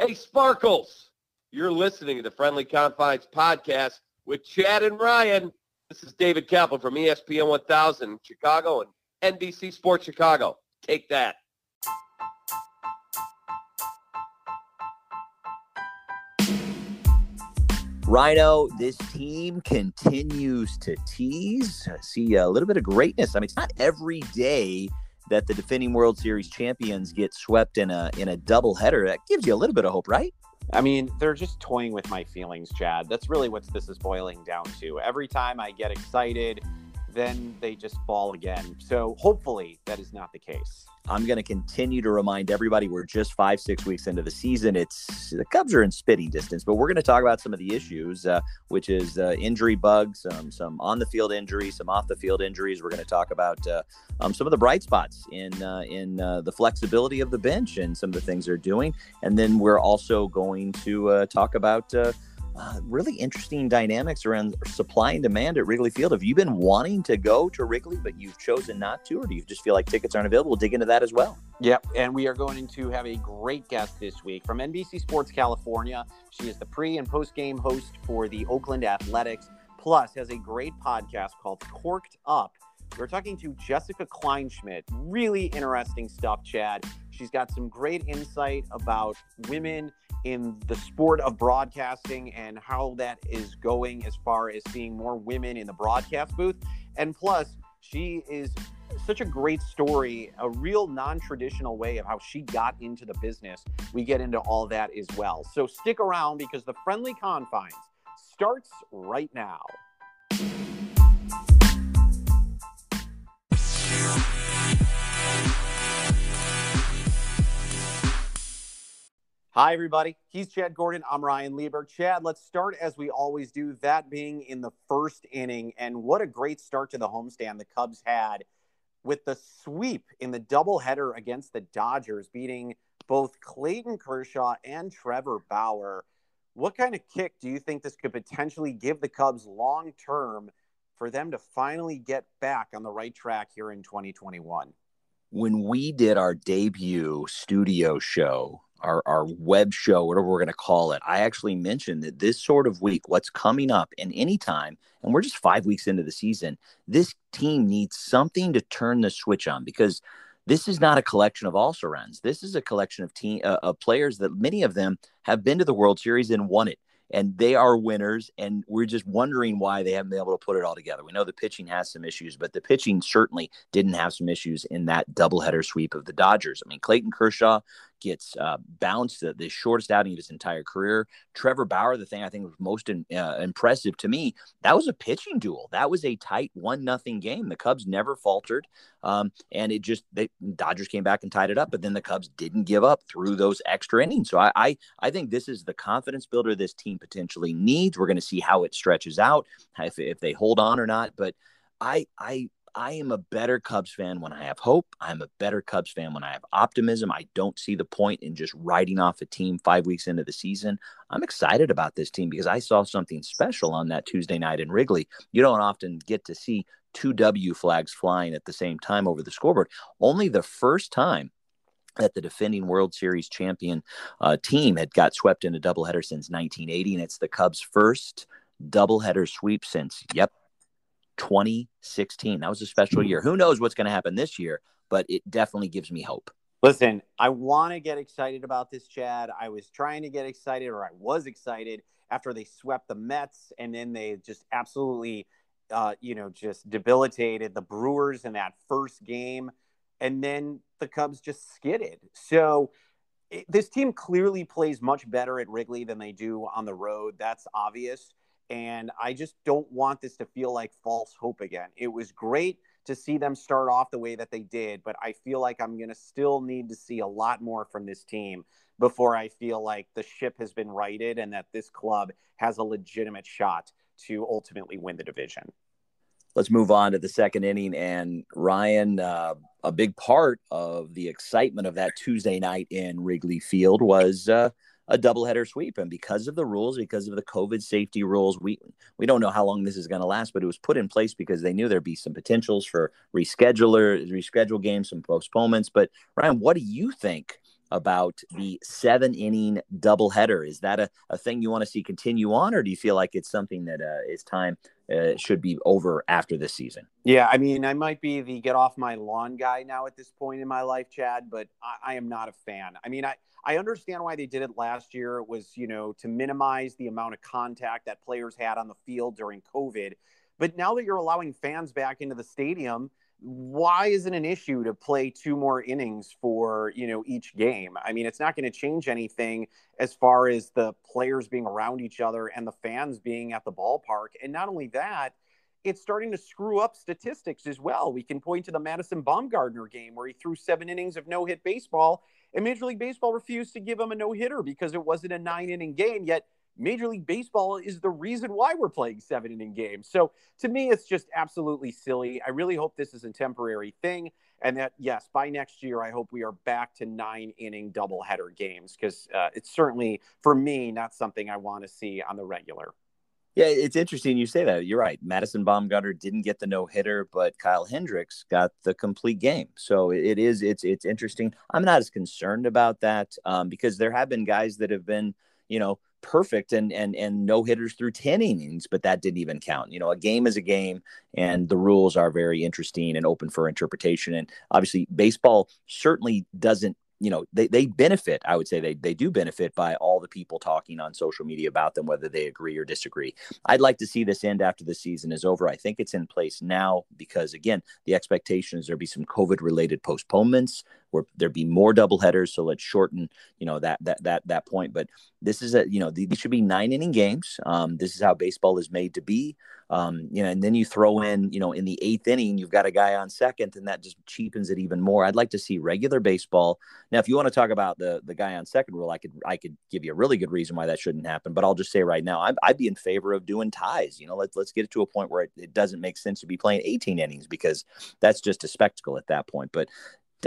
Hey, Sparkles, you're listening to the Friendly Confines podcast with Chad and Ryan. This is David Kaplan from ESPN 1000 Chicago and NBC Sports Chicago. Take that. Rhino, this team continues to tease. See a little bit of greatness. I mean, it's not every day that the defending World Series champions get swept in a in a doubleheader. That gives you a little bit of hope, right? I mean, they're just toying with my feelings, Chad. That's really what this is boiling down to. Every time I get excited, then they just fall again. So hopefully that is not the case. I'm going to continue to remind everybody we're just five, six weeks into the season. It's the Cubs are in spitting distance, but we're going to talk about some of the issues, uh, which is uh, injury bugs, um, some on the field injuries, some off the field injuries. We're going to talk about uh, um, some of the bright spots in uh, in uh, the flexibility of the bench and some of the things they're doing, and then we're also going to uh, talk about really interesting dynamics around supply and demand at Wrigley Field. Have you been wanting to go to Wrigley, but you've chosen not to, or do you just feel like tickets aren't available? We'll dig into that as well. Yep. And we are going to have a great guest this week from NBC Sports California. She is the pre and post game host for the Oakland Athletics, plus has a great podcast called Corked Up. We're talking to Jessica Kleinschmidt. Really interesting stuff, Chad. She's got some great insight about women in the sport of broadcasting and how that is going as far as seeing more women in the broadcast booth. And plus, she is such a great story, a real non traditional way of how she got into the business. We get into all that as well. So stick around because the friendly confines starts right now. Hi, everybody. He's Chad Gordon. I'm Ryan Lieber. Chad, let's start as we always do, that being in the first inning. And what a great start to the homestand the Cubs had with the sweep in the doubleheader against the Dodgers, beating both Clayton Kershaw and Trevor Bauer. What kind of kick do you think this could potentially give the Cubs long term for them to finally get back on the right track here in 2021? When we did our debut studio show our, our web show, whatever we're going to call it, I actually mentioned that this sort of week, what's coming up in any time, and we're just five weeks into the season, this team needs something to turn the switch on because this is not a collection of also runs. This is a collection of team uh, of players that many of them have been to the World Series and won it and they are winners. And we're just wondering why they haven't been able to put it all together. We know the pitching has some issues, but the pitching certainly didn't have some issues in that doubleheader sweep of the Dodgers. I mean, Clayton Kershaw gets uh, bounced the, the, shortest outing of his entire career. Trevor Bauer, the thing I think was most in, uh, impressive to me, that was a pitching duel. That was a tight one nothing game. The Cubs never faltered, um, and it just the Dodgers came back and tied it up. But then the Cubs didn't give up through those extra innings. So I I, I think this is the confidence builder this team potentially needs. We're going to see how it stretches out, if if they hold on or not. But I I I am a better Cubs fan when I have hope. I'm a better Cubs fan when I have optimism. I don't see the point in just writing off a team five weeks into the season. I'm excited about this team because I saw something special on that Tuesday night in Wrigley. You don't often get to see two W flags flying at the same time over the scoreboard. Only the first time that the defending World Series champion uh, team had got swept in a doubleheader since 1980, and it's the Cubs' first doubleheader sweep since, yep, 2016. That was a special year. Who knows what's going to happen this year, but it definitely gives me hope. Listen, I want to get excited about this, Chad. I was trying to get excited, or I was excited after they swept the Mets, and then they just absolutely, uh, you know, just debilitated the Brewers in that first game, and then the Cubs just skidded. So it, this team clearly plays much better at Wrigley than they do on the road. That's obvious. And I just don't want this to feel like false hope again. It was great to see them start off the way that they did, but I feel like I'm going to still need to see a lot more from this team before I feel like the ship has been righted and that this club has a legitimate shot to ultimately win the division. Let's move on to the second inning. And Ryan, uh, a big part of the excitement of that Tuesday night in Wrigley Field was uh, a doubleheader sweep. And because of the rules, because of the COVID safety rules, we we don't know how long this is going to last, but it was put in place because they knew there'd be some potentials for rescheduler, reschedule games, some postponements. But Ryan, what do you think about the seven inning doubleheader. Is that a, a thing you want to see continue on, or do you feel like it's something that uh, is time uh, should be over after this season? Yeah, I mean, I might be the get off my lawn guy now at this point in my life, Chad, but I, I am not a fan. I mean, I, I understand why they did it last year. It was, you know, to minimize the amount of contact that players had on the field during COVID. But now that you're allowing fans back into the stadium, why is it an issue to play two more innings for you know each game? I mean it's not going to change anything as far as the players being around each other and the fans being at the ballpark. And not only that it's starting to screw up statistics as well. We can point to the madison bumgarner game where he threw seven innings of no hit baseball and major league baseball refused to give him a no hitter because it wasn't a nine inning game yet Major League Baseball is the reason why we're playing seven inning games. So to me, it's just absolutely silly. I really hope this is a temporary thing. And that, yes, by next year, I hope we are back to nine inning doubleheader games because uh, it's certainly, for me, not something I want to see on the regular. Yeah, it's interesting you say that. You're right. Madison Bumgarner didn't get the no hitter, but Kyle Hendricks got the complete game. So it is it's it's interesting. I'm not as concerned about that um, because there have been guys that have been you know perfect and and and no hitters through 10 innings but that didn't even count. You know a game is a game and the rules are very interesting and open for interpretation. And obviously baseball certainly doesn't you know they, they benefit i would say they, they do benefit by all the people talking on social media about them whether they agree or disagree. I'd like to see this end after the season is over. I think it's in place now because again the expectation is there be some covid related postponements where there'd be more double headers so let's shorten you know that that that that point but this is a you know these should be nine inning games um, this is how baseball is made to be um, you know, and then you throw in, you know, in the eighth inning, you've got a guy on second, and that just cheapens it even more. I'd like to see regular baseball. Now, if you want to talk about the the guy on second rule, I could I could give you a really good reason why that shouldn't happen. But I'll just say right now, I'd, I'd be in favor of doing ties. You know, let's let's get it to a point where it, it doesn't make sense to be playing 18 innings because that's just a spectacle at that point. But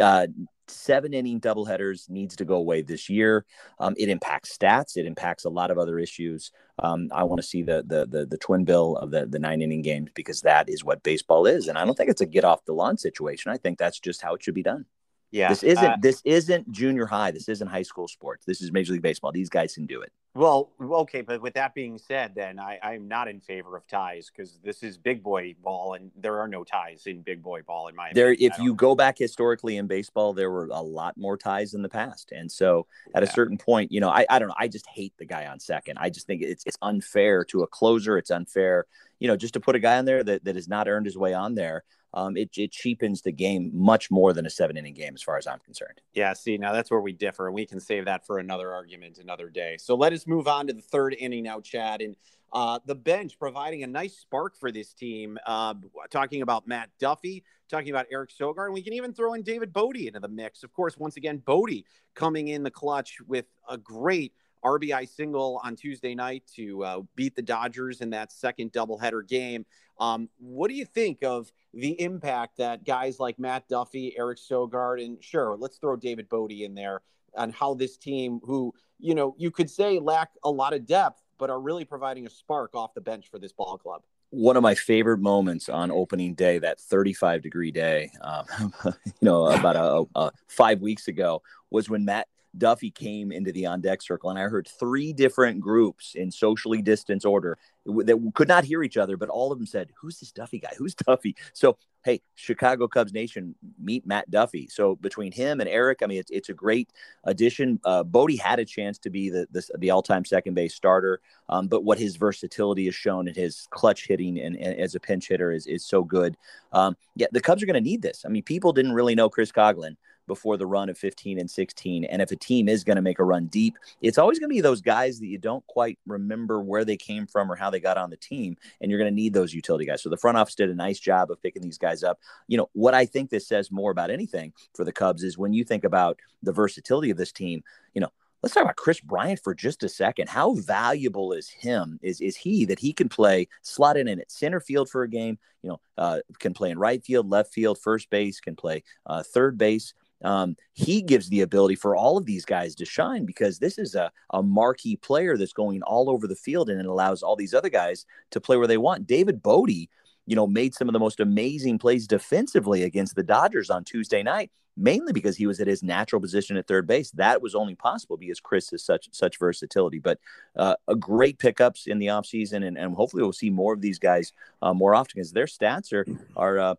uh, seven inning doubleheaders needs to go away this year. Um, it impacts stats. It impacts a lot of other issues. Um, I want to see the, the, the the twin bill of the the nine inning games because that is what baseball is, and I don't think it's a get off the lawn situation. I think that's just how it should be done. Yeah, this isn't uh, this isn't junior high. This isn't high school sports. This is Major League Baseball. These guys can do it. Well, okay, but with that being said, then I, I'm not in favor of ties because this is big boy ball, and there are no ties in big boy ball in my there. Opinion. If you know. go back historically in baseball, there were a lot more ties in the past, and so at yeah. a certain point, you know, I, I don't know. I just hate the guy on second. I just think it's it's unfair to a closer. It's unfair, you know, just to put a guy on there that that has not earned his way on there um, it, it cheapens the game much more than a seven inning game, as far as I'm concerned. Yeah, see, now that's where we differ, and we can save that for another argument another day. So let us move on to the third inning now, Chad. And uh, the bench providing a nice spark for this team, uh, talking about Matt Duffy, talking about Eric Sogard, and we can even throw in David Bote into the mix. Of course, once again, Bote coming in the clutch with a great RBI single on Tuesday night to uh, beat the Dodgers in that second doubleheader game. Um, what do you think of the impact that guys like Matt Duffy, Eric Sogard, and sure, let's throw David Bote in there on how this team, who, you know, you could say lack a lot of depth, but are really providing a spark off the bench for this ball club? One of my favorite moments on opening day, that 35 degree day, um, you know, about a, a five weeks ago, was when Matt Duffy came into the on deck circle, and I heard three different groups in socially distanced order that could not hear each other, but all of them said, "Who's this Duffy guy? Who's Duffy?" So, hey, Chicago Cubs Nation, meet Matt Duffy. So between him and Eric, I mean, it's, it's a great addition. Uh, Bote had a chance to be the the, the all time second base starter, um, but what his versatility has shown and his clutch hitting and, and as a pinch hitter is is so good. Um, yeah, the Cubs are going to need this. I mean, people didn't really know Chris Coghlan before the run of 15 and 16. And if a team is going to make a run deep, it's always going to be those guys that you don't quite remember where they came from or how they got on the team. And you're going to need those utility guys. So the front office did a nice job of picking these guys up. You know, what I think this says more about anything for the Cubs is when you think about the versatility of this team, you know, let's talk about Kris Bryant for just a second. How valuable is him? Is is he that he can play slot in at center field for a game? You know, uh, can play in right field, left field, first base, can play uh, third base um, he gives the ability for all of these guys to shine because this is a, a marquee player that's going all over the field and it allows all these other guys to play where they want. David Bote, you know, made some of the most amazing plays defensively against the Dodgers on Tuesday night. mainly because he was at his natural position at third base. That was only possible because Kris has such such versatility. But uh, a great pickups in the offseason, and, and hopefully we'll see more of these guys uh, more often because their stats are are uh,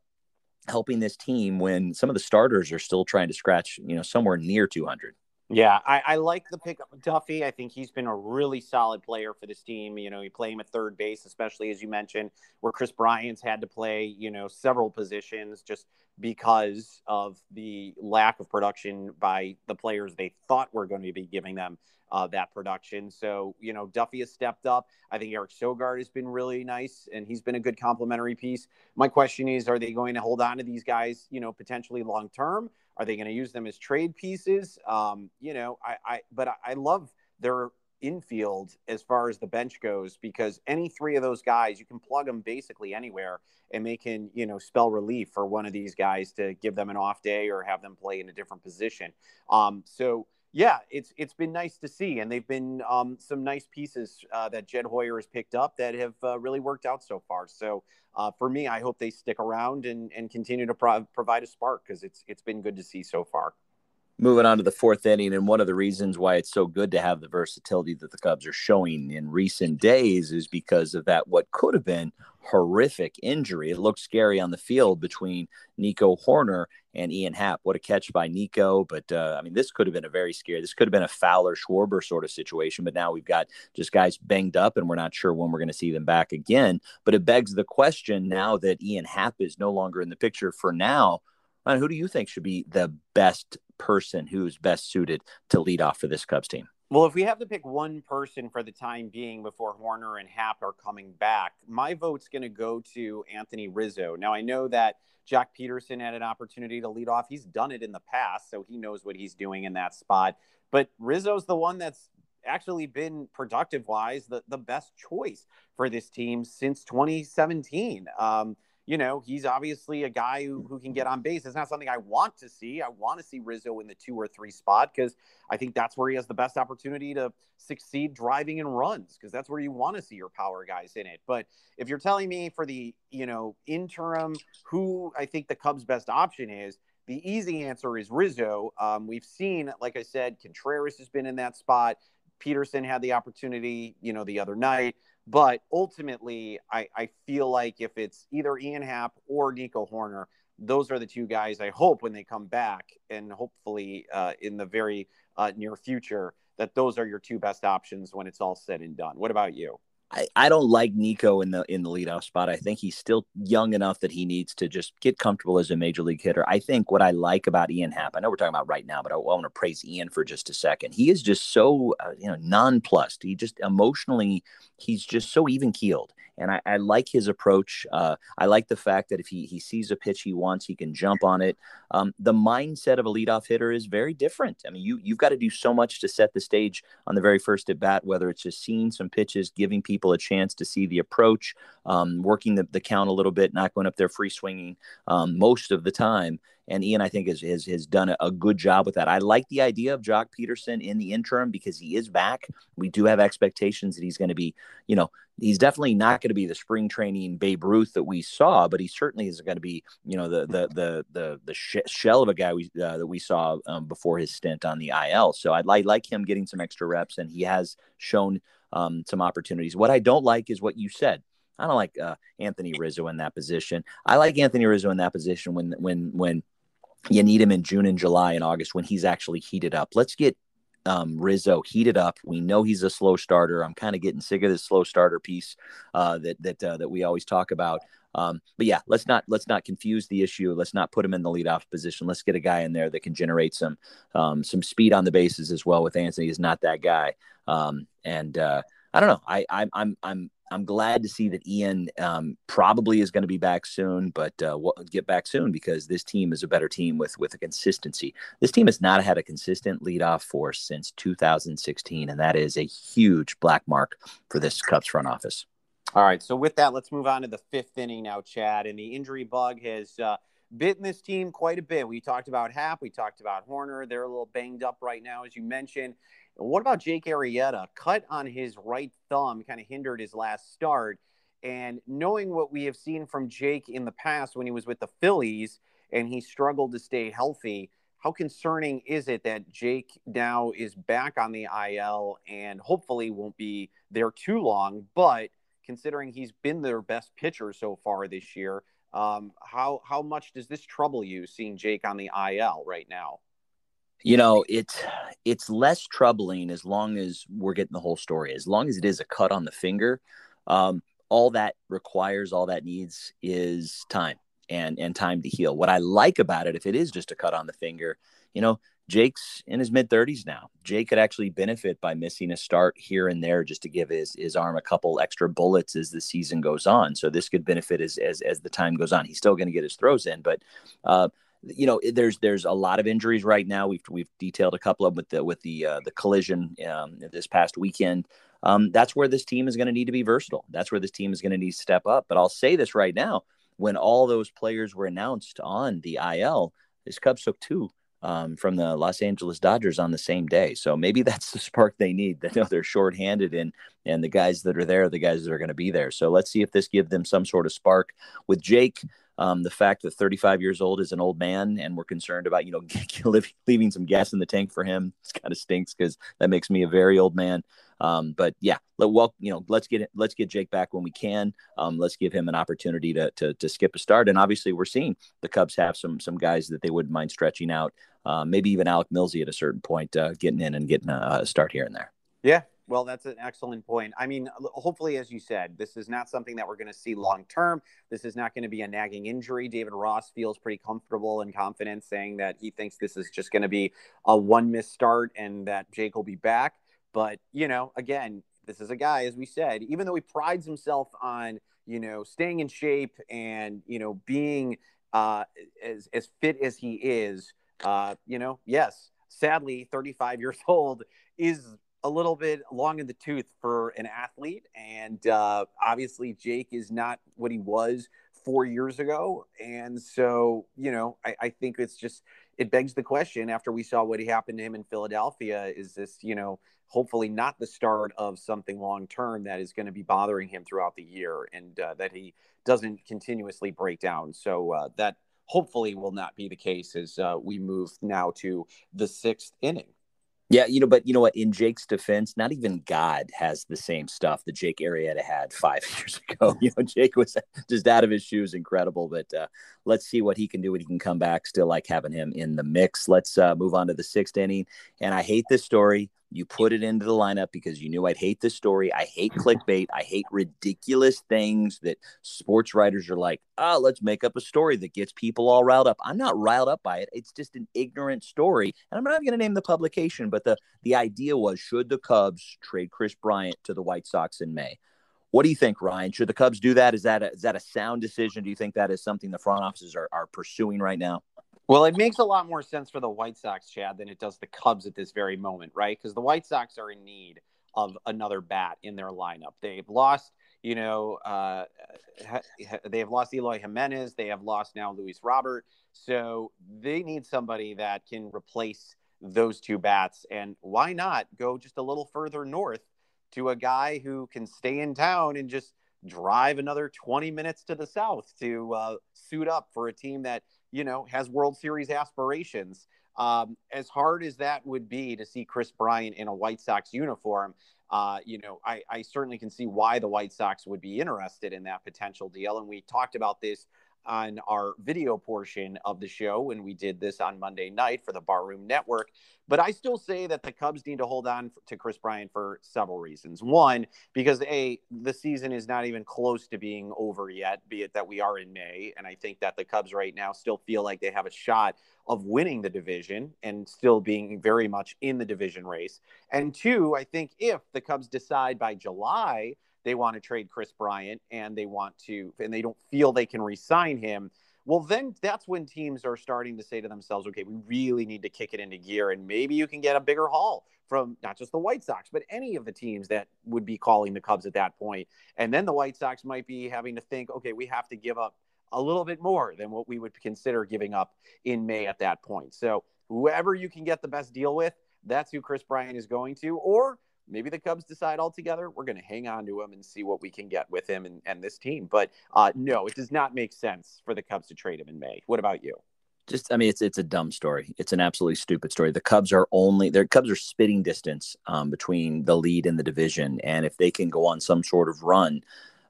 helping this team when some of the starters are still trying to scratch, you know, somewhere near 200. Yeah, I, I like the pickup of Duffy. I think he's been a really solid player for this team. You know, you play him at third base, especially as you mentioned, where Kris Bryant's had to play, you know, several positions just because of the lack of production by the players they thought were going to be giving them uh, that production. So, you know, Duffy has stepped up. I think Eric Sogard has been really nice and he's been a good complementary piece. My question is, are they going to hold on to these guys, you know, potentially long term? Are they going to use them as trade pieces? Um, you know, I, I but I, I love their infield as far as the bench goes because any three of those guys you can plug them basically anywhere and they can you know spell relief for one of these guys to give them an off day or have them play in a different position. Um, so yeah it's it's been nice to see. And they've been um, some nice pieces uh, that jed hoyer has picked up that have uh, really worked out so far. So uh, for me i hope they stick around and, and continue to pro- provide a spark because it's it's been good to see so far moving on to the fourth inning, and one of the reasons why it's so good to have the versatility that the Cubs are showing in recent days is because of that what could have been horrific injury. It looked scary on the field between Nico hoerner and Ian Happ. What a catch by Nico! But uh, I mean, this could have been a very scary. This could have been a Fowler Schwarber sort of situation. But now we've got just guys banged up, and we're not sure when we're going to see them back again. But it begs the question now that Ian Happ is no longer in the picture for now. Who do you think should be the best person who's best suited to lead off for this Cubs team? Well, if we have to pick one person for the time being before Hoerner and Happ are coming back, my vote's going to go to Anthony Rizzo. Now, I know that Joc Pederson had an opportunity to lead off. He's done it in the past, so he knows what he's doing in that spot. But Rizzo's the one that's actually been productive wise the, the best choice for this team since 2017. Um, you know, he's obviously a guy who, who can get on base. It's not something I want to see. I want to see Rizzo in the two or three spot because I think that's where he has the best opportunity to succeed driving and runs because that's where you want to see your power guys in it. But if you're telling me for the, you know, interim, who I think the Cubs' best option is, the easy answer is Rizzo. Um, we've seen, like I said, Contreras has been in that spot. Pederson had the opportunity, you know, the other night. But ultimately, I, I feel like if it's either Ian Happ or Nico Hoerner, those are the two guys I hope when they come back, and hopefully uh, in the very uh, near future, that those are your two best options when it's all said and done. What about you? I, I don't like Nico in the in the leadoff spot. I think he's still young enough that he needs to just get comfortable as a major league hitter. I think what I like about Ian Happ, I know we're talking about right now, but I, I want to praise Ian for just a second. He is just so uh, you know nonplussed. He just emotionally, he's just so even keeled and I, I like his approach. Uh, I like the fact that if he he sees a pitch he wants, he can jump on it. Um, the mindset of a leadoff hitter is very different. I mean, you you've got to do so much to set the stage on the very first at bat, whether it's just seeing some pitches, giving people a chance to see the approach, um, working the, the count a little bit, not going up there free swinging um, most of the time. And Ian, I think, has has, has done a, good job with that. I like the idea of Joc Pederson in the interim because he is back. We do have expectations that he's going to be, you know, he's definitely not going to be the spring training Babe Ruth that we saw, but he certainly is going to be, you know, the the the the the sh- shell of a guy we uh, that we saw um, before his stint on the IL. So I'd like like him getting some extra reps, and he has shown um, some opportunities. What I don't like is what you said. I don't like uh, Anthony Rizzo in that position. I like Anthony Rizzo in that position when when when you need him in June and July and August when he's actually heated up. Let's get um, Rizzo heated up. We know he's a slow starter. I'm kind of getting sick of this slow starter piece uh, that that uh, that we always talk about. Um, but yeah, let's not let's not confuse the issue. Let's not put him in the leadoff position. Let's get a guy in there that can generate some um, some speed on the bases as well. With Anthony, is not that guy. Um, and uh, I don't know. I, I I'm I'm I'm glad to see that Ian um, probably is going to be back soon, but uh, we'll get back soon because this team is a better team with with a consistency. This team has not had a consistent leadoff force since 2016, and that is a huge black mark for this Cubs front office. All right, so with that, let's move on to the fifth inning now, Chad. And the injury bug has uh, bitten this team quite a bit. We talked about Happ, we talked about Hoerner. They're a little banged up right now, as you mentioned. What about Jake Arrieta? Cut on his right thumb kind of hindered his last start. And knowing what we have seen from Jake in the past when he was with the Phillies and he struggled to stay healthy, how concerning is it that Jake now is back on the IL and hopefully won't be there too long? But considering he's been their best pitcher so far this year, um, how how much does this trouble you seeing Jake on the IL right now? You know, it's it's less troubling as long as we're getting the whole story. As long as it is a cut on the finger, um, all that requires, all that needs is time and and time to heal. What I like about it, if it is just a cut on the finger, you know, Jake's in his mid 30s now. Jake could actually benefit by missing a start here and there just to give his his arm a couple extra bullets as the season goes on. So this could benefit as as, as the time goes on. He's still going to get his throws in, but uh, you know, there's there's a lot of injuries right now. We've we've detailed a couple of them with the with the uh, the collision um, this past weekend. Um, that's where this team is going to need to be versatile. That's where this team is going to need to step up. But I'll say this right now: when all those players were announced on the IL, this Cubs took two um, from the Los Angeles Dodgers on the same day. So maybe that's the spark they need. They know they're shorthanded, and and the guys that are there, the guys that are going to be there. So let's see if this gives them some sort of spark with Jake. Um, the fact that 35 years old is an old man, and we're concerned about you know leaving some gas in the tank for him, it kind of stinks because that makes me a very old man. Um, but yeah, let, well, you know, let's get let's get Jake back when we can. Um, let's give him an opportunity to, to, to skip a start. And obviously, we're seeing the Cubs have some some guys that they wouldn't mind stretching out. Uh, maybe even Alec Milsey at a certain point, uh, getting in and getting a, a start here and there. Yeah, well, that's an excellent point. I mean, hopefully, as you said, this is not something that we're going to see long term. This is not going to be a nagging injury. David Ross feels pretty comfortable and confident saying that he thinks this is just going to be a one miss start and that Jake will be back. But, you know, again, this is a guy, as we said, even though he prides himself on, you know, staying in shape and, you know, being uh, as, as fit as he is, uh, you know, yes, sadly, 35 years old is a little bit long in the tooth for an athlete. And uh, obviously, Jake is not what he was four years ago. And so, you know, I, I think it's just, it begs the question after we saw what happened to him in Philadelphia is this, you know, hopefully not the start of something long term that is going to be bothering him throughout the year and uh, that he doesn't continuously break down. So uh, that hopefully will not be the case as uh, we move now to the sixth inning. Yeah, you know, but you know what? In Jake's defense, not even God has the same stuff that Jake Arrieta had five years ago. You know, Jake was just out of his shoes, incredible. But uh, let's see what he can do when he can come back. Still like having him in the mix. Let's uh, move on to the sixth inning. And I hate this story. You put it into the lineup because you knew I'd hate this story. I hate mm-hmm. clickbait. I hate ridiculous things that sports writers are like, oh, let's make up a story that gets people all riled up. I'm not riled up by it. It's just an ignorant story. And I'm not going to name the publication, but the, the idea was should the Cubs trade Kris Bryant to the White Sox in May? What do you think, Ryan? Should the Cubs do that? Is that a, is that a sound decision? Do you think that is something the front offices are, are pursuing right now? Well, it makes a lot more sense for the White Sox, Chad, than it does the Cubs at this very moment, right? Because the White Sox are in need of another bat in their lineup. They've lost, you know, uh, they have lost Eloy Jimenez. They have lost now Luis Robert. So they need somebody that can replace those two bats. And why not go just a little further north to a guy who can stay in town and just drive another 20 minutes to the south to uh, suit up for a team that you know, has World Series aspirations. Um, as hard as that would be to see Kris Bryant in a White Sox uniform, uh, you know, I, I certainly can see why the White Sox would be interested in that potential deal. And we talked about this on our video portion of the show when we did this on Monday night for the Barroom Network. But I still say that the Cubs need to hold on to Kris Bryant for several reasons. One, because A, the season is not even close to being over yet, be it that we are in May. And I think that the Cubs right now still feel like they have a shot of winning the division and still being very much in the division race. And two, I think if the Cubs decide by July they want to trade Kris Bryant and they want to, and they don't feel they can re-sign him. Well, then that's when teams are starting to say to themselves, okay, we really need to kick it into gear. And maybe you can get a bigger haul from not just the White Sox, but any of the teams that would be calling the Cubs at that point. And then the White Sox might be having to think, okay, we have to give up a little bit more than what we would consider giving up in May at that point. So whoever you can get the best deal with, that's who Kris Bryant is going to. Or maybe the Cubs decide altogether we're going to hang on to him and see what we can get with him and, and this team. But uh, no, it does not make sense for the Cubs to trade him in May. What about you? just I mean it's it's a dumb story. It's an absolutely stupid story. The Cubs are only their Cubs are spitting distance um, between the lead and the division, and if they can go on some sort of run,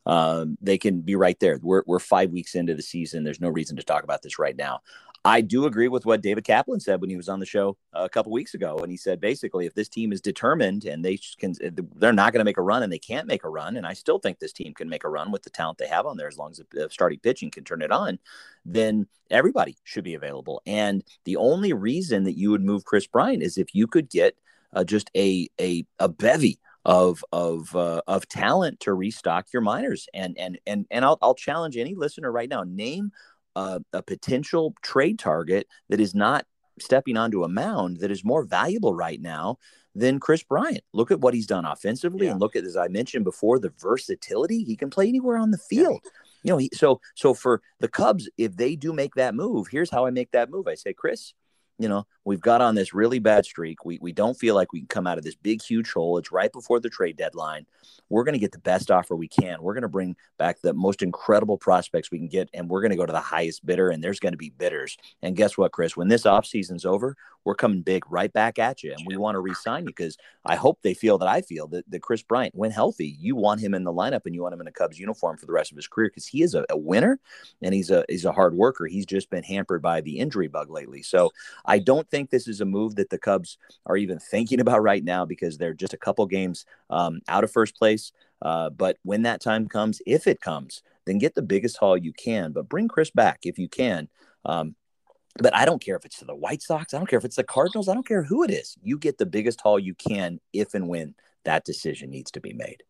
um, they can be right there. We're we're five weeks into the season. There's no reason to talk about this right now. I do agree with what David Kaplan said when he was on the show a couple weeks ago, and he said basically, if this team is determined and they can, they're not going to make a run, and they can't make a run, and I still think this team can make a run with the talent they have on there, as long as the starting pitching can turn it on, then everybody should be available. And the only reason that you would move Kris Bryant is if you could get uh, just a a a bevy of of uh, of talent to restock your minors. And and and and I'll I'll challenge any listener right now. Name a, a potential trade target that is not stepping onto a mound that is more valuable right now than Kris Bryant. Look at what he's done offensively, yeah. and look at as I mentioned before, the versatility. He can play anywhere on the field. Yeah. You know, he, so so for the Cubs, if they do make that move, here's how I make that move. I say, Kris, you know, we've got on this really bad streak. We we don't feel like we can come out of this big huge hole. It's right before the trade deadline. We're going to get the best offer we can. We're going to bring back the most incredible prospects we can get and we're going to go to the highest bidder and there's going to be bidders. And guess what, Kris? When this offseason's over, we're coming big right back at you and we want to re-sign you because I hope they feel that I feel that, that Kris Bryant, when healthy, you want him in the lineup and you want him in a Cubs uniform for the rest of his career because he is a, a winner and he's a he's a hard worker. He's just been hampered by the injury bug lately. So I don't think this is a move that the Cubs are even thinking about right now because they're just a couple games um, out of first place. Uh, but when that time comes, if it comes, then get the biggest haul you can. But bring Kris back if you can. Um, but I don't care if it's to the White Sox. I don't care if it's the Cardinals. I don't care who it is. You get the biggest haul you can if and when that decision needs to be made.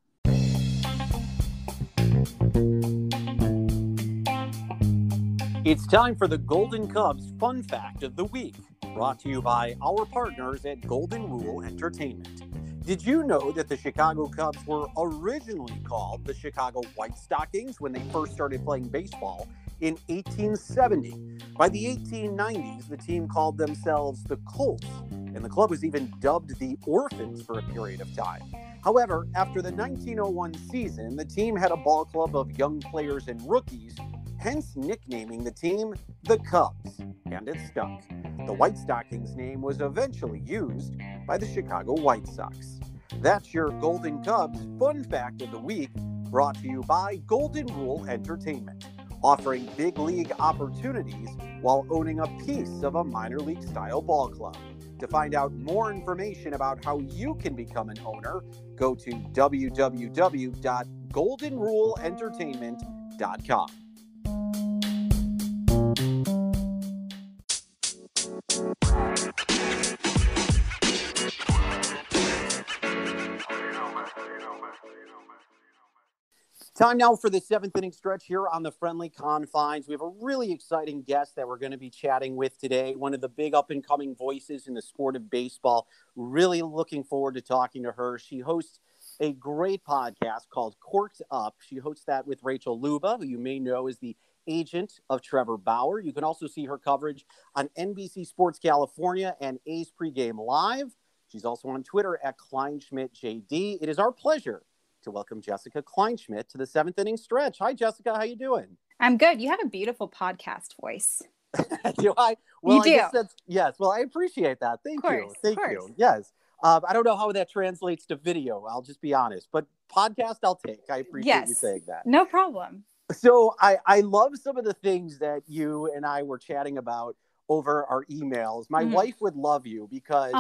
It's time for the Golden Cubs Fun Fact of the Week, brought to you by our partners at Golden Rule Entertainment. Did you know that the Chicago Cubs were originally called the Chicago White Stockings when they first started playing baseball in 1870? By the 1890s, the team called themselves the Colts, and the club was even dubbed the Orphans for a period of time. However, after the 1901 season, the team had a ball club of young players and rookies hence nicknaming the team the Cubs, and it stuck. The White Stockings name was eventually used by the Chicago White Sox. That's your Golden Cubs Fun Fact of the Week, brought to you by Golden Rule Entertainment, offering big league opportunities while owning a piece of a minor league style ball club. To find out more information about how you can become an owner, go to www.goldenruleentertainment.com. Time now for the seventh inning stretch here on the friendly confines. We have a really exciting guest that we're going to be chatting with today. One of the big up and coming voices in the sport of baseball. Really looking forward to talking to her. She hosts a great podcast called Corked Up. She hosts that with Rachel Luba, who you may know is the agent of Trevor Bauer. You can also see her coverage on NBC Sports California and A's Pregame Live. She's also on Twitter at KleinschmidtJD. It is our pleasure to welcome Jessica Kleinschmidt to the seventh inning stretch. Hi, Jessica. How you doing? I'm good. You have a beautiful podcast voice. do I? Well, you do. I yes. Well, I appreciate that. Thank course, you. Thank you. Yes. Um, I don't know how that translates to video. I'll just be honest, but podcast I'll take. I appreciate yes. you saying that. No problem. So I I love some of the things that you and I were chatting about over our emails. My mm. wife would love you because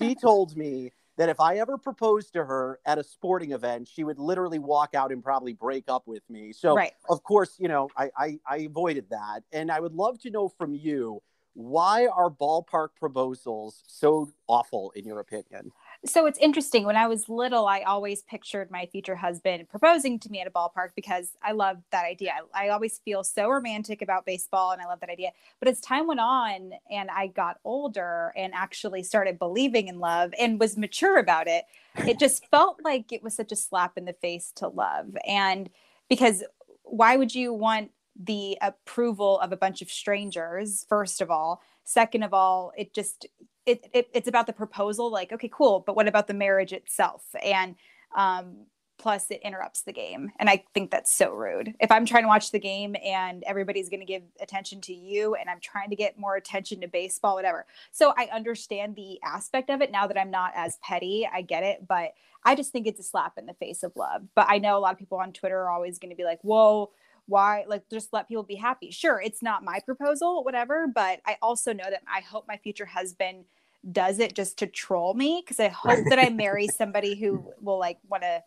she told me that if I ever proposed to her at a sporting event, she would literally walk out and probably break up with me. So, right. of course, you know, I, I, I avoided that. And I would love to know from you why are ballpark proposals so awful, in your opinion? So it's interesting. When I was little, I always pictured my future husband proposing to me at a ballpark because I love that idea. I, I, always feel so romantic about baseball and I love that idea. But as time went on and I got older and actually started believing in love and was mature about it, it just felt like it was such a slap in the face to love. And because why would you want the approval of a bunch of strangers, first of all? Second of all, it just it, it, it's about the proposal like okay cool but what about the marriage itself? And um, plus it interrupts the game. And i think that's so rude. If i'm trying to watch the game and everybody's going to give attention to you and i'm trying to get more attention to baseball whatever. So i understand the aspect of it now that i'm not as petty. I get it but i just think it's a slap in the face of love. But i know a lot of people on twitter are always going to be like whoa why like just let people be happy. Sure it's not my proposal whatever but i also know that i hope my future husband does it just to troll me because i hope that i marry somebody who will like want to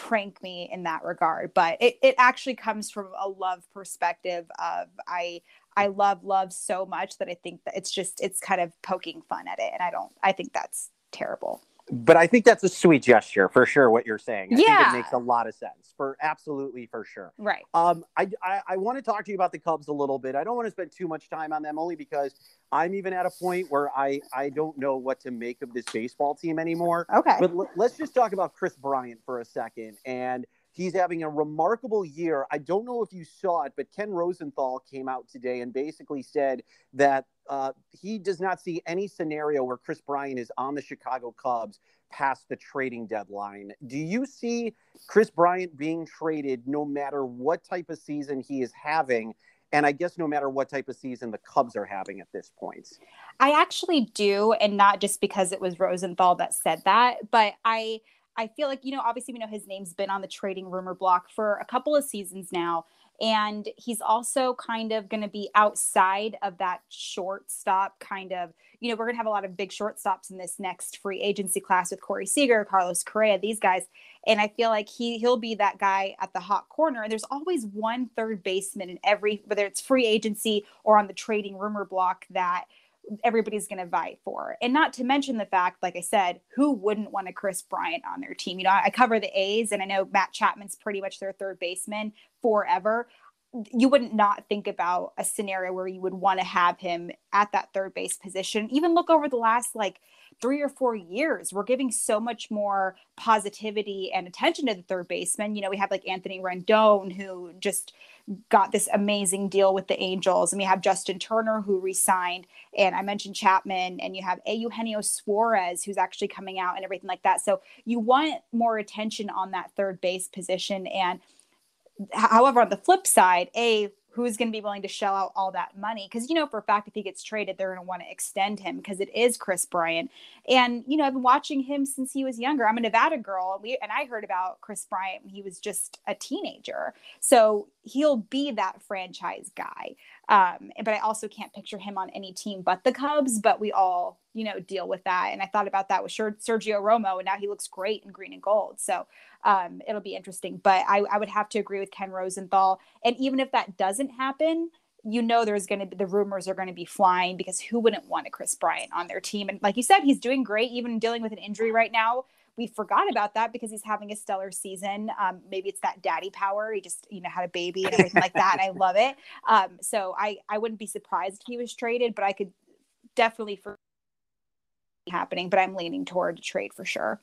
prank me in that regard. But it, it actually comes from a love perspective of i i love love so much that i think that it's just it's kind of poking fun at it and i don't i think that's terrible but I think that's a sweet gesture for sure. What you're saying, I yeah, think it makes a lot of sense for absolutely for sure. Right. Um, I, I I want to talk to you about the Cubs a little bit. I don't want to spend too much time on them, only because I'm even at a point where I I don't know what to make of this baseball team anymore. Okay. But l- let's just talk about Kris Bryant for a second and. He's having a remarkable year. I don't know if you saw it, but Ken Rosenthal came out today and basically said that uh, he does not see any scenario where Kris Bryant is on the Chicago Cubs past the trading deadline. Do you see Kris Bryant being traded no matter what type of season he is having? And I guess no matter what type of season the Cubs are having at this point. I actually do, and not just because it was Rosenthal that said that, but I I feel like, you know, obviously we know his name's been on the trading rumor block for a couple of seasons now. And he's also kind of going to be outside of that shortstop kind of, you know, we're going to have a lot of big shortstops in this next free agency class with Corey Seager, Carlos Correa, these guys. And I feel like he he'll be that guy at the hot corner. And there's always one third baseman in every, whether it's free agency or on the trading rumor block that everybody's going to vie for. And not to mention the fact, like I said, who wouldn't want a Kris Bryant on their team? You know, I cover the A's and I know Matt Chapman's pretty much their third baseman forever. You wouldn't not think about a scenario where you would want to have him at that third base position. Even look over the last like three or four years, we're giving so much more positivity and attention to the third baseman. You know, we have like Anthony Rendon, who just got this amazing deal with the Angels. And we have Justin Turner, who resigned. And I mentioned Chapman, and you have A. Eugenio Suarez, who's actually coming out and everything like that. So you want more attention on that third base position. And however, on the flip side, A, who's going to be willing to shell out all that money? Because you know for a fact if he gets traded they're going to want to extend him because it is kris bryant. And you know i've been watching him since he was younger. I'm a nevada girl and, we, and i heard about kris bryant when he was just a teenager. So he'll be that franchise guy um, but i also can't picture him on any team but the cubs but we all you know deal with that and i thought about that with sergio romo and now he looks great in green and gold so um, it'll be interesting. But I, I would have to agree with Ken Rosenthal. And even if that doesn't happen, you know there's going to be the rumors are going to be flying because who wouldn't want a Kris Bryant on their team? And like you said, he's doing great, even dealing with an injury right now. We forgot about that because he's having a stellar season. Um, maybe it's that daddy power. He just, you know, had a baby and everything like that. And I love it. Um, so I, I wouldn't be surprised if he was traded, but I could definitely for happening. But I'm leaning toward a trade for sure.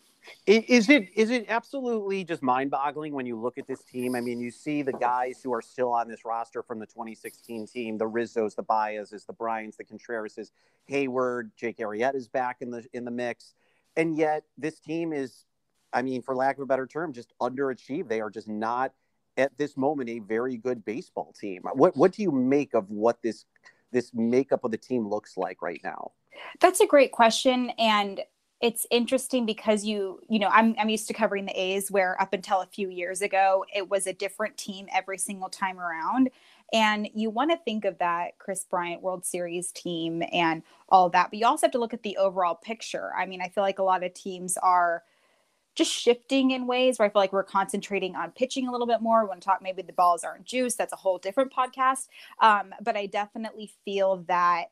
Is it is it absolutely just mind boggling when you look at this team? I mean, you see the guys who are still on this roster from the 2016 team: the Rizzos, the Baez's, the Bryants, the Contrerases, Heyward, Jake Arrieta is back in the in the mix, and yet this team is, I mean, for lack of a better term, just underachieved. They are just not at this moment a very good baseball team. What what do you make of what this this makeup of the team looks like right now? That's a great question, and it's interesting because you you know I'm I'm used to covering the A's where up until a few years ago it was a different team every single time around and you want to think of that Kris Bryant World Series team and all that but you also have to look at the overall picture. I mean I feel like a lot of teams are just shifting in ways where I feel like we're concentrating on pitching a little bit more. We want to talk maybe the balls aren't juice. That's a whole different podcast. Um, but I definitely feel that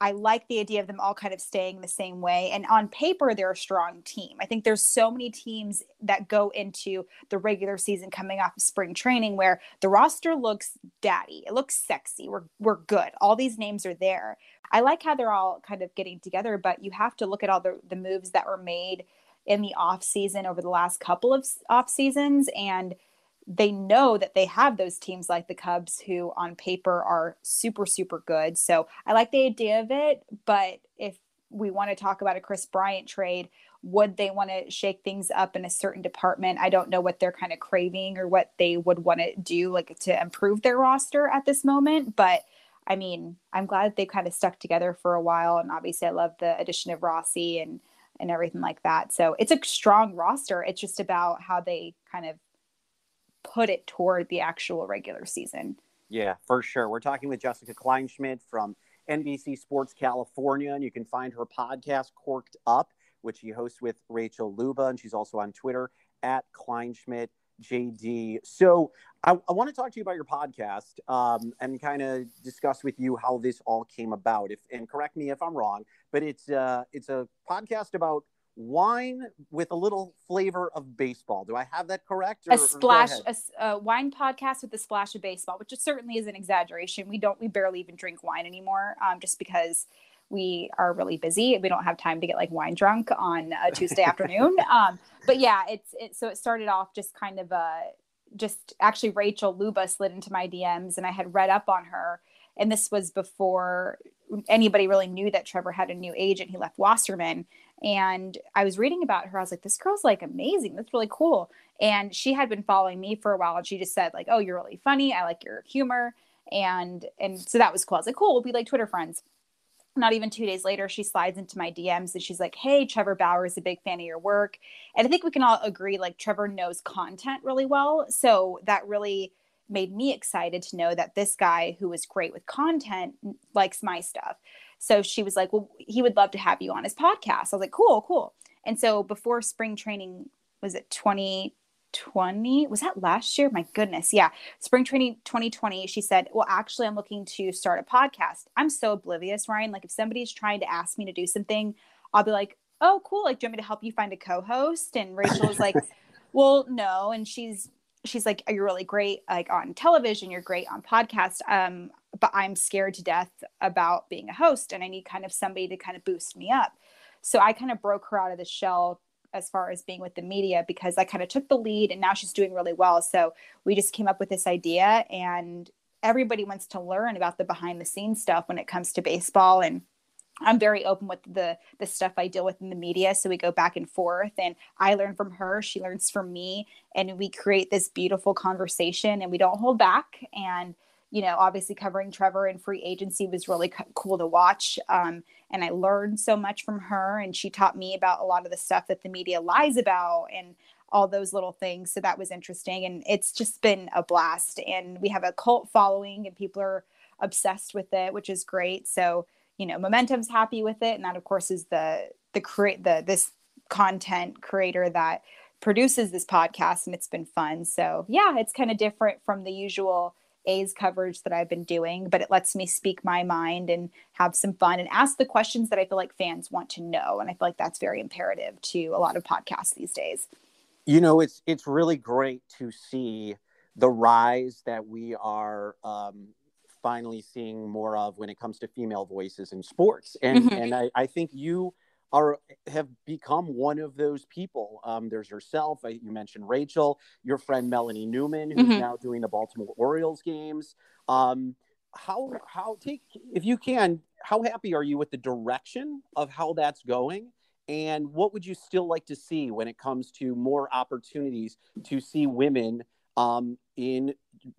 I like the idea of them all kind of staying the same way. And on paper, they're a strong team. I think there's so many teams that go into the regular season coming off of spring training where the roster looks daddy. It looks sexy. We're we're good. All these names are there. I like how they're all kind of getting together, but you have to look at all the, the moves that were made in the off season over the last couple of off seasons and they know that they have those teams like the Cubs who on paper are super super good. So I like the idea of it, but if we want to talk about a Kris Bryant trade, would they want to shake things up in a certain department? I don't know what they're kind of craving or what they would want to do like to improve their roster at this moment, but I mean, I'm glad they've kind of stuck together for a while and obviously I love the addition of Rossi and and everything like that. So it's a strong roster. It's just about how they kind of put it toward the actual regular season. Yeah, for sure. We're talking with Jessica Kleinschmidt from NBC Sports California, and you can find her podcast, Corked Up, which she hosts with Rachel Luba, and she's also on Twitter at Kleinschmidt JD. So I, I want to talk to you about your podcast um, and kind of discuss with you how this all came about. If and correct me if I'm wrong, but it's uh, it's a podcast about wine with a little flavor of baseball. Do I have that correct? Or, a splash, a, a, wine podcast with a splash of baseball, which is certainly is an exaggeration. We don't, we barely even drink wine anymore, um, just because we are really busy. We don't have time to get like wine drunk on a Tuesday afternoon. Um, but yeah, it's it, so it started off just kind of a just actually Rachel Luba slid into my DMs and I had read up on her. And this was before anybody really knew that Trevor had a new agent. He left Wasserman and I was reading about her. I was like, this girl's like amazing. That's really cool. And she had been following me for a while and she just said, like, oh, you're really funny. I like your humor. And and so that was cool. I was like, cool, we'll be like Twitter friends. Not even two days later, she slides into my DMs and she's like, Hey, Trevor Bauer is a big fan of your work. And I think we can all agree like Trevor knows content really well. So that really made me excited to know that this guy who is great with content likes my stuff. So she was like, Well, he would love to have you on his podcast. I was like, Cool, cool. And so before spring training, was it 2020? Was that last year? My goodness. Yeah. Spring training 2020, she said, Well, actually, I'm looking to start a podcast. I'm so oblivious, Ryan. Like, if somebody's trying to ask me to do something, I'll be like, Oh, cool. Like, do you want me to help you find a co host? And Rachel was like, Well, no. And she's, she's like, Are You're really great, like on television. You're great on podcast. Um, but I'm scared to death about being a host and I need kind of somebody to kind of boost me up. So I kind of broke her out of the shell as far as being with the media because I kind of took the lead and now she's doing really well. So we just came up with this idea and everybody wants to learn about the behind the scenes stuff when it comes to baseball and I'm very open with the the stuff I deal with in the media so we go back and forth and I learn from her she learns from me and we create this beautiful conversation and we don't hold back and you know, obviously covering Trevor in free agency was really cool to watch. Um, and I learned so much from her, and she taught me about a lot of the stuff that the media lies about and all those little things. So that was interesting. And it's just been a blast. And we have a cult following, and people are obsessed with it, which is great. So, you know, Momentum's happy with it. And that, of course, is the, the create the, this content creator that produces this podcast and it's been fun. So yeah, it's kind of different from the usual A's coverage that I've been doing, but it lets me speak my mind and have some fun and ask the questions that I feel like fans want to know. And I feel like that's very imperative to a lot of podcasts these days. You know, it's it's really great to see the rise that we are um, finally seeing more of when it comes to female voices in sports. And mm-hmm. and I, I think you are have become one of those people. Um, there's yourself. I, you mentioned Rachel, your friend Melanie Newman, who's mm-hmm. now doing the Baltimore Orioles games. Um, how how take if you can, how happy are you with the direction of how that's going? And what would you still like to see when it comes to more opportunities to see women um, in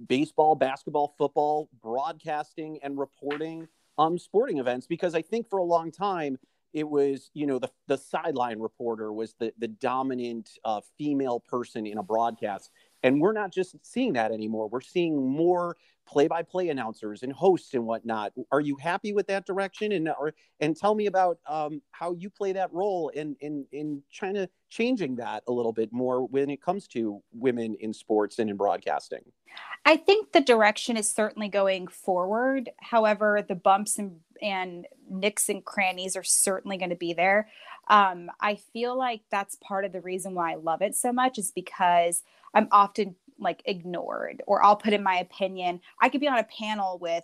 baseball, basketball, football, broadcasting, and reporting um, sporting events? Because I think for a long time it was you know the the sideline reporter was the the dominant uh, female person in a broadcast. And we're not just seeing that anymore. We're seeing more play-by-play announcers and hosts and whatnot. Are you happy with that direction? And or and tell me about um, how you play that role in in in to changing that a little bit more when it comes to women in sports and in broadcasting? I think the direction is certainly going forward. However the bumps and and nicks and crannies are certainly going to be there. Um, I feel like that's part of the reason why I love it so much is because I'm often like ignored, or I'll put in my opinion. I could be on a panel with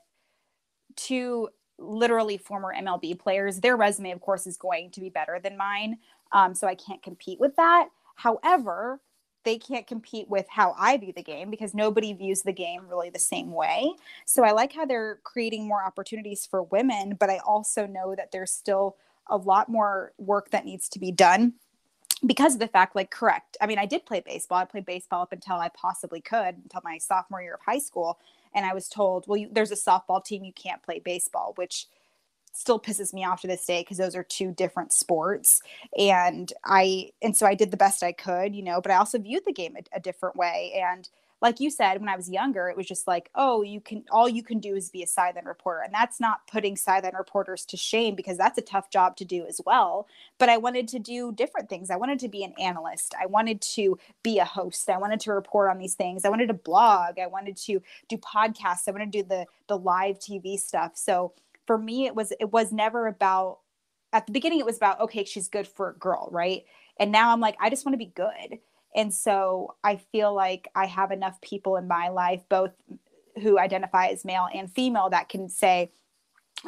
two literally former MLB players. Their resume, of course, is going to be better than mine. Um, so I can't compete with that. However, they can't compete with how I view the game because nobody views the game really the same way. So I like how they're creating more opportunities for women, but I also know that there's still a lot more work that needs to be done because of the fact like correct i mean i did play baseball i played baseball up until i possibly could until my sophomore year of high school and i was told well you, there's a softball team you can't play baseball which still pisses me off to this day because those are two different sports and i and so i did the best i could you know but i also viewed the game a, a different way and like you said, when I was younger, it was just like, oh, you can all you can do is be a sideline reporter. And that's not putting sideline reporters to shame because that's a tough job to do as well. But I wanted to do different things. I wanted to be an analyst. I wanted to be a host. I wanted to report on these things. I wanted to blog. I wanted to do podcasts. I wanted to do the the live TV stuff. So for me, it was it was never about at the beginning it was about okay, she's good for a girl, right? And now I'm like, I just want to be good. And so I feel like I have enough people in my life, both who identify as male and female, that can say,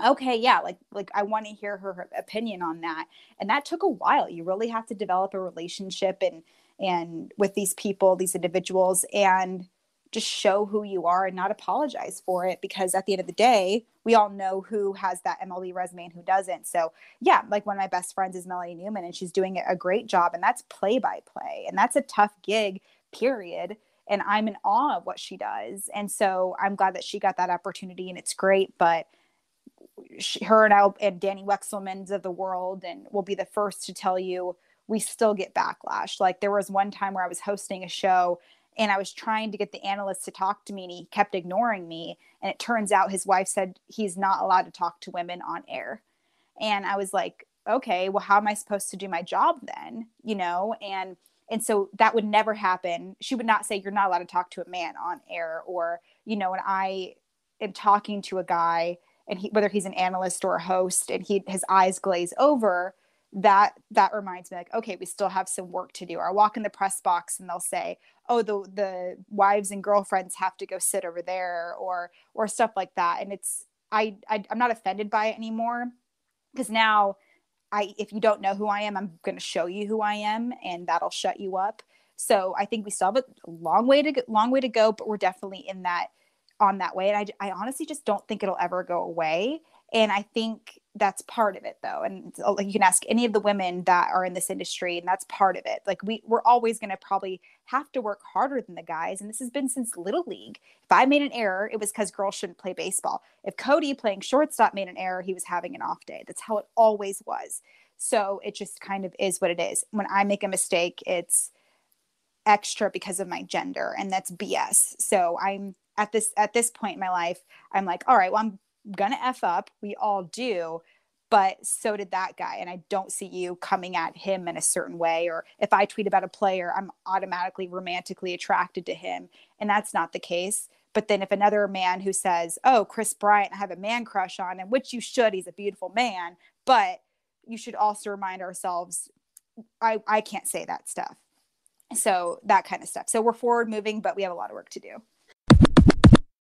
okay yeah like like i want to hear her opinion on that. And that took a while. You really have to develop a relationship and and with these people these individuals. And just show who you are and not apologize for it because at the end of the day, we all know who has that MLB resume and who doesn't. So, yeah, like one of my best friends is Melanie Newman and she's doing a great job and that's play by play. And that's a tough gig, period. And I'm in awe of what she does. And so I'm glad that she got that opportunity and it's great. But she, her and I and Danny Wexelmans of the world and will be the first to tell you we still get backlash. Like there was one time where I was hosting a show and I was trying to get the analyst to talk to me and he kept ignoring me. And it turns out his wife said he's not allowed to talk to women on air. And I was like, okay, well, how am I supposed to do my job then? You know, and and so that would never happen. She would not say you're not allowed to talk to a man on air, or you know, when I am talking to a guy and he whether he's an analyst or a host and he his eyes glaze over, that that reminds me like okay we still have some work to do. I walk in the press box and they'll say oh the the wives and girlfriends have to go sit over there or or stuff like that. And it's i, I i'm not offended by it anymore. Because now i if you don't know who i am i'm going to show you who i am and that'll shut you up. So i think we still have a long way to go, long way to go but we're definitely in that on that way. And I, I honestly just don't think it'll ever go away. And i think that's part of it though and uh, like you can ask any of the women that are in this industry and that's part of it. Like we we're always going to probably have to work harder than the guys and this has been since little league. If i made an error it was because girls shouldn't play baseball. If cody playing shortstop made an error he was having an off day. That's how it always was. So it just kind of is what it is. When i make a mistake it's extra because of my gender and that's bs so i'm at this at this point in my life i'm like all right well i'm gonna f up. We all do but so did that guy and i don't see you coming at him in a certain way or if i tweet about a player i'm automatically romantically attracted to him and that's not the case. But then if another man who says oh Kris bryant i have a man crush on him which you should he's a beautiful man but you should also remind ourselves i i can't say that stuff. So that kind of stuff. So we're forward moving but we have a lot of work to do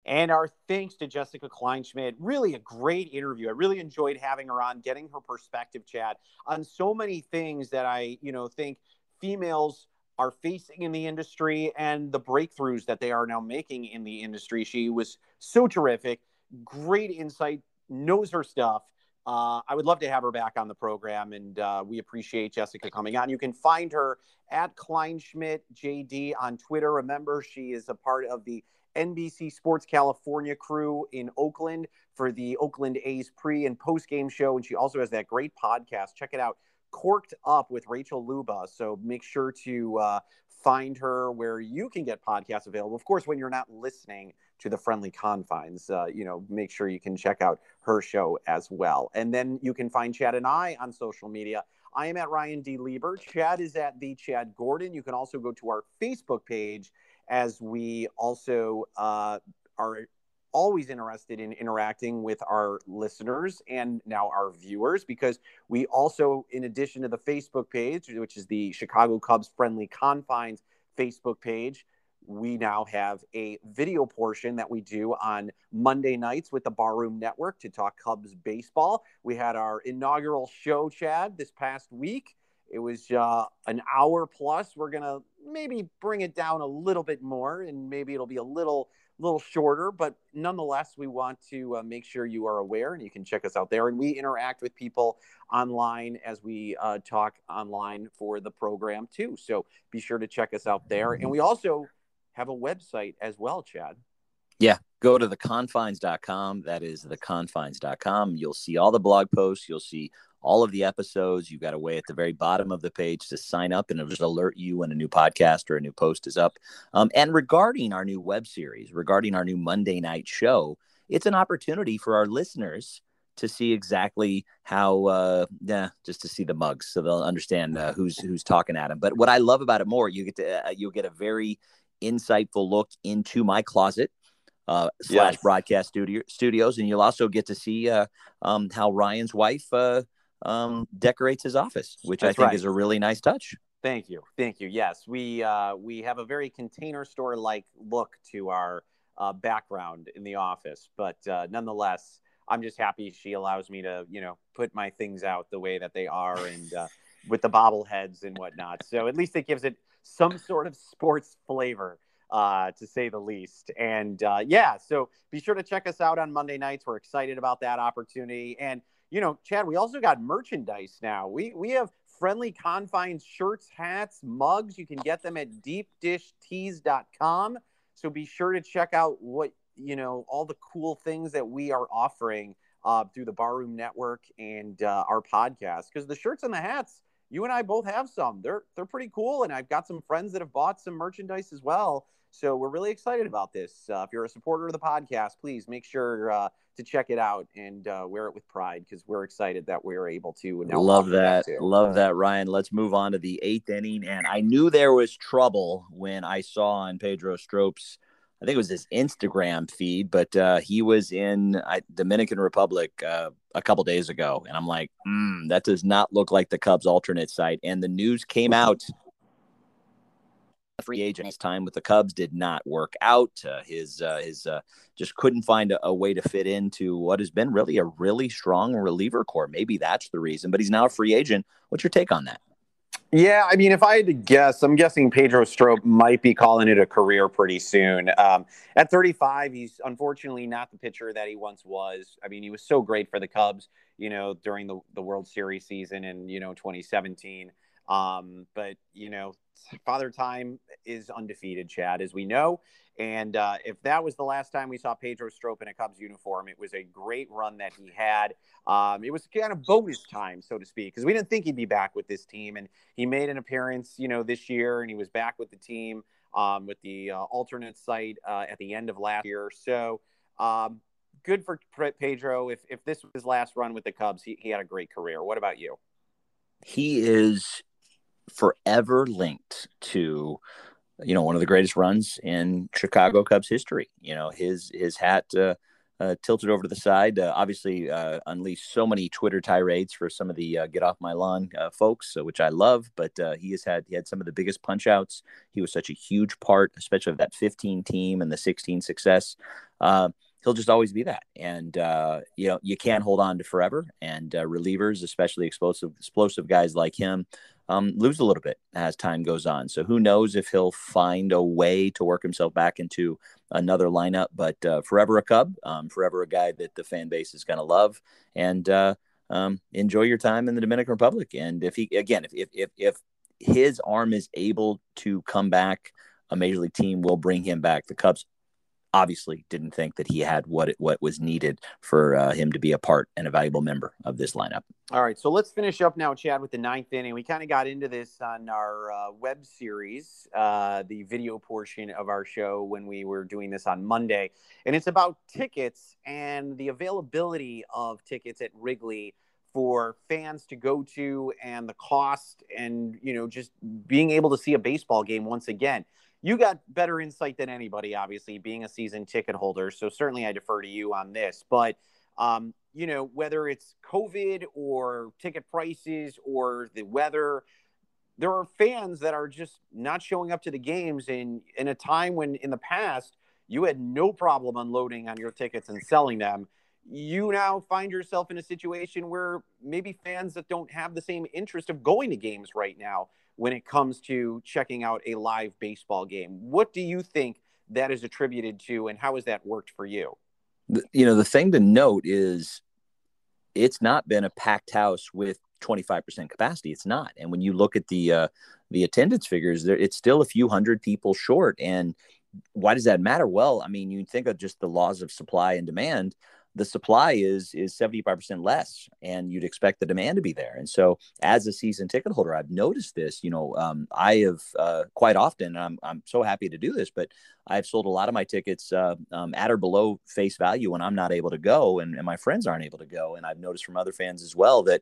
and our thanks to Jessica Kleinschmidt. Really a great interview. I really enjoyed having her on, getting her perspective, Chad, on so many things that I, you know, think females are facing in the industry and the breakthroughs that they are now making in the industry. She was so terrific, great insight, knows her stuff. Uh, I would love to have her back on the program, and uh, we appreciate Jessica coming on. You can find her at Kleinschmidt JD on Twitter. Remember, she is a part of the NBC Sports California crew in Oakland for the Oakland A's pre and post game show. And she also has that great podcast. Check it out, Corked Up with Rachel Luba. So make sure to uh, find her where you can get podcasts available. Of course, when you're not listening to the friendly confines, uh, you know, make sure you can check out her show as well. And then you can find Chad and I on social media. I am at Ryan D. Lieber. Chad is at the Chad Gordon. You can also go to our Facebook page as we also uh, are always interested in interacting with our listeners and now our viewers because we also, in addition to the Facebook page, which is the Chicago Cubs Friendly Confines Facebook page, we now have a video portion that we do on Monday nights with the Barroom Network to talk Cubs baseball. We had our inaugural show, Chad, this past week. It was uh, an hour plus. We're going to maybe bring it down a little bit more and maybe it'll be a little little shorter, but nonetheless, we want to uh, make sure you are aware and you can check us out there. And we interact with people online as we uh, talk online for the program too. So be sure to check us out there. And we also have a website as well, Chad. Yeah, go to theconfines.com. That is theconfines.com. You'll see all the blog posts. You'll see all of the episodes. You've got a way at the very bottom of the page to sign up, and it'll just alert you when a new podcast or a new post is up. Um, and regarding our new web series, regarding our new Monday night show, it's an opportunity for our listeners to see exactly how uh yeah just to see the mugs so they'll understand uh, who's who's talking at them but what i love about it more you get to uh, you'll get a very insightful look into my closet uh, slash yes. broadcast studio studios and you'll also get to see uh, um, how ryan's wife uh, um, decorates his office, which That's I think right. is a really nice touch. Thank you, thank you. Yes, we uh, we have a very container store like look to our uh, background in the office, but uh, nonetheless, I'm just happy she allows me to you know put my things out the way that they are and uh, with the bobbleheads and whatnot. So at least it gives it some sort of sports flavor. Uh, to say the least. And uh, yeah, so be sure to check us out on Monday nights. We're excited about that opportunity. And you know, Chad, we also got merchandise now. We we have friendly confines shirts, hats, mugs. You can get them at deepdishtees.com. So be sure to check out what you know all the cool things that we are offering uh, through the Barroom Network and uh, our podcast. Because the shirts and the hats, you and I both have some. They're they're pretty cool, and I've got some friends that have bought some merchandise as well. So we're really excited about this. Uh, if you're a supporter of the podcast, please make sure uh, to check it out and uh, wear it with pride because we're excited that we're able to. Love that. that Love that, Ryan. Let's move on to the eighth inning. And I knew there was trouble when I saw on Pedro Strop's, I think it was his Instagram feed, but uh, he was in uh, Dominican Republic uh, a couple days ago. And I'm like, mm, that does not look like the Cubs alternate site. And the news came out free agent. His time with the Cubs did not work out. Uh, his uh, his uh, just couldn't find a, a, way to fit into what has been really a really strong reliever core. Maybe that's the reason. But he's now a free agent. What's your take on that? Yeah, I mean, if I had to guess, I'm guessing Pedro Strop might be calling it a career pretty soon. Um, at 35, he's unfortunately not the pitcher that he once was. I mean, he was so great for the Cubs, you know, during the, the World Series season in, you know, 2017. Um, but you know, Father Time is undefeated, Chad, as we know. And uh, if that was the last time we saw Pedro Strop in a Cubs uniform, it was a great run that he had. Um, it was kind of bonus time, so to speak, because we didn't think he'd be back with this team. And he made an appearance, you know, this year, and he was back with the team um, with the uh, alternate site uh, at the end of last year. So um, good for Pedro. If, if this was his last run with the Cubs, he, he had a great career. What about you? He is forever linked to you know one of the greatest runs in Chicago Cubs history. You know his his hat uh, uh, tilted over to the side, uh, obviously uh, unleashed so many Twitter tirades for some of the uh, "get off my lawn" uh, folks, which I love. But he has had he had some of the biggest punch outs. He was such a huge part, especially of that 15 team and the 16 success. He'll just always be that, and you know you can't hold on to forever. And relievers, especially explosive explosive guys like him, um, lose a little bit as time goes on. So who knows if he'll find a way to work himself back into another lineup. But uh, forever a Cub, um, forever a guy that the fan base is going to love, and uh, um, enjoy your time in the Dominican Republic. And if he again, if if if, if his arm is able to come back, a major league team will bring him back. The Cubs obviously didn't think that he had what it, what was needed for uh, him to be a part and a valuable member of this lineup. All right, so let's finish up now, Chad, with the ninth inning. We kind of got into this on our uh, web series, uh, the video portion of our show when we were doing this on Monday, and it's about tickets and the availability of tickets at Wrigley for fans to go to and the cost and you know just being able to see a baseball game once again you got better insight than anybody, obviously, being a season ticket holder. So certainly I defer to you on this. But, um, you know, whether it's COVID or ticket prices or the weather, there are fans that are just not showing up to the games in, in a time when in the past you had no problem unloading on your tickets and selling them. You now find yourself in a situation where maybe fans that don't have the same interest of going to games right now when it comes to checking out a live baseball game. What do you think that is attributed to, and how has that worked for you? You know, the thing to note is it's not been a packed house with 25% capacity. It's not. And when you look at the uh, the attendance figures, there, it's still a few hundred people short. And why does that matter? Well, I mean, you think of just the laws of supply and demand the supply is is 75% less and you'd expect the demand to be there. And so as a season ticket holder i've noticed this you know um, i have uh, quite often I'm, I'm so happy to do this but i've sold a lot of my tickets uh, um, at or below face value when i'm not able to go and, and my friends aren't able to go. And i've noticed from other fans as well that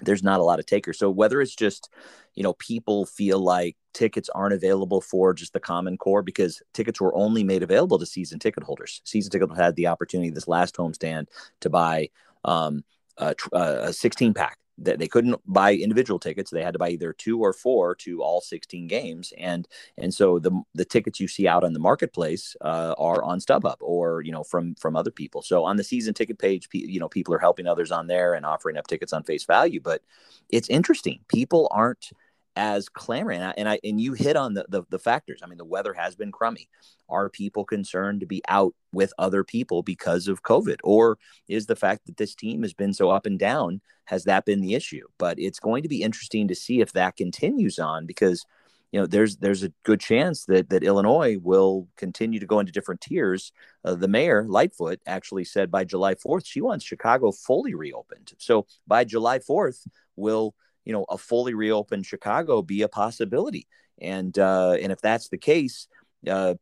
there's not a lot of takers. So whether it's just, you know, people feel like tickets aren't available for just the common core because tickets were only made available to season ticket holders. Season ticket had the opportunity this last homestand to buy um, a, a 16 pack that they couldn't buy individual tickets. They had to buy either two or four to all 16 games. And and so the the tickets you see out on the marketplace uh, are on StubHub or you know from from other people. So on the season ticket page you know people are helping others on there and offering up tickets on face value. But it's interesting. People aren't as clamoring and I, and I and you hit on the, the, the factors. I mean the weather has been crummy. Are people concerned to be out with other people because of covid? Or is the fact that this team has been so up and down has that been the issue? But it's going to be interesting to see if that continues on because you know there's there's a good chance that that illinois will continue to go into different tiers. Uh, the mayor lightfoot actually said by july 4th she wants chicago fully reopened. So by july 4th will you know a fully reopened Chicago be a possibility? And uh, and if that's the case, uh,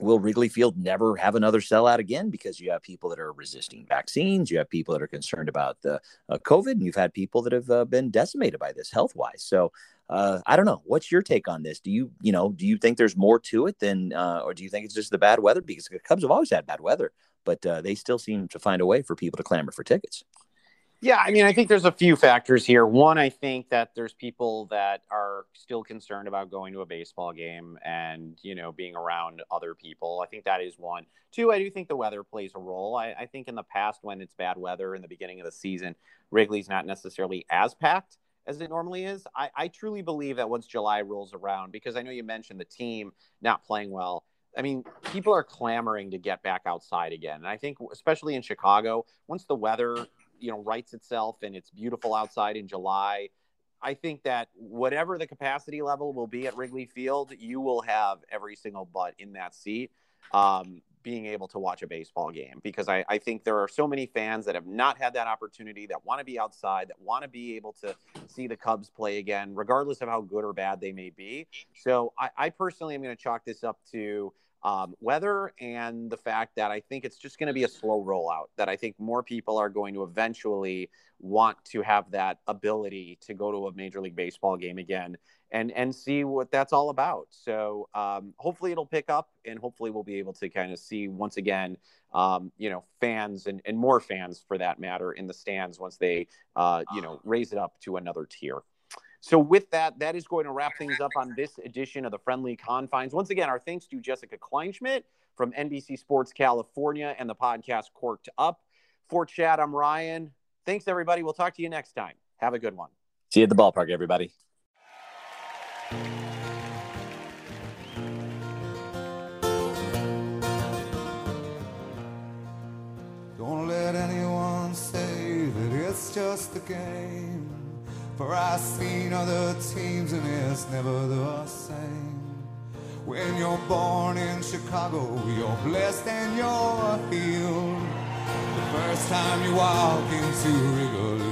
will Wrigley Field never have another sellout again because you have people that are resisting vaccines, you have people that are concerned about the uh, COVID, and you've had people that have uh, been decimated by this health wise. So uh, I don't know. What's your take on this? Do you you know do you think there's more to it than, uh, or do you think it's just the bad weather? Because the Cubs have always had bad weather, but uh, they still seem to find a way for people to clamor for tickets. Yeah, I mean, I think there's a few factors here. One, I think that there's people that are still concerned about going to a baseball game and, you know, being around other people. I think that is one. Two, I do think the weather plays a role. I, I think in the past, when it's bad weather in the beginning of the season, Wrigley's not necessarily as packed as it normally is. I, I truly believe that once July rolls around, because I know you mentioned the team not playing well. I mean, people are clamoring to get back outside again. And I think, especially in Chicago, once the weather you know rights itself and it's beautiful outside in July. I think that whatever the capacity level will be at Wrigley Field, you will have every single butt in that seat um, being able to watch a baseball game because I, I, think there are so many fans that have not had that opportunity that want to be outside, that want to be able to see the Cubs play again, regardless of how good or bad they may be. So I, I personally am going to chalk this up to um, weather and the fact that I think it's just going to be a slow rollout. That I think more people are going to eventually want to have that ability to go to a Major League Baseball game again and and see what that's all about. So um, hopefully it'll pick up, and hopefully we'll be able to kind of see once again, um, you know, fans and and more fans for that matter in the stands once they uh, you know raise it up to another tier. So, with that, that is going to wrap things up on this edition of the Friendly Confines. Once again, our thanks to Jessica Kleinschmidt from NBC Sports California and the podcast Corked Up. For Chad, I'm Ryan. Thanks, everybody. We'll talk to you next time. Have a good one. See you at the ballpark, everybody. Don't let anyone say that it's just a game. For I've seen other teams and it's never the same. When you're born in Chicago, you're blessed and you're healed. The first time you walk into Wrigley